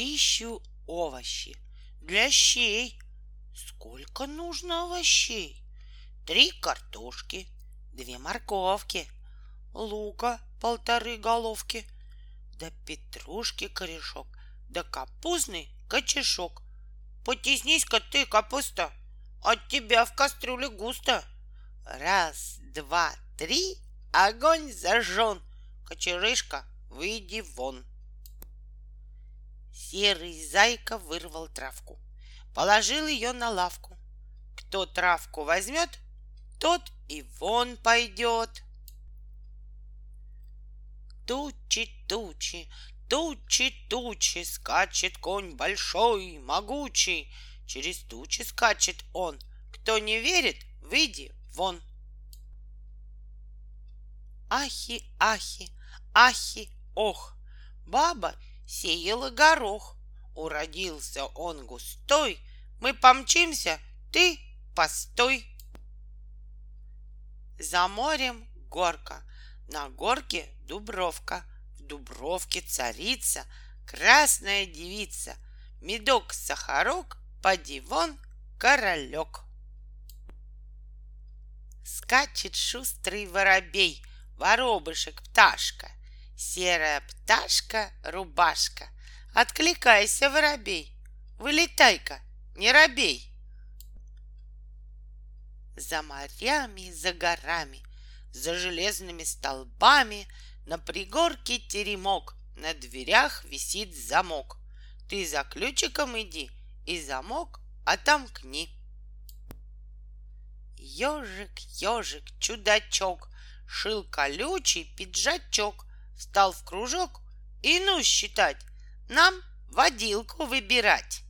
Чищу овощи для щей. Сколько нужно овощей? Три картошки, две морковки, лука полторы головки, да петрушки корешок, да капустный кочешок. Потеснись-ка ты, капуста, от тебя в кастрюле густо. Раз, два, три, огонь зажжен. Кочерышка, выйди вон. Серый зайка вырвал травку, положил ее на лавку. Кто травку возьмет, тот и вон пойдет. Тучи, тучи, тучи, тучи, скачет конь большой, могучий. Через тучи скачет он. Кто не верит, выйди вон. Ахи, ахи, ахи, ох, баба сеяла горох. Уродился он густой, мы помчимся, ты постой. За морем горка, на горке дубровка, в дубровке царица, красная девица, медок, сахарок, поди вон, королек. Скачет шустрый воробей, воробышек, пташка, серая пташка, рубашка. Откликайся, воробей, вылетай-ка, не робей. За морями, за горами, за железными столбами На пригорке теремок, на дверях висит замок. Ты за ключиком иди и замок отомкни. Ежик, ежик, чудачок, Шил колючий пиджачок, Встал в кружок и ну считать, Нам водилку выбирать.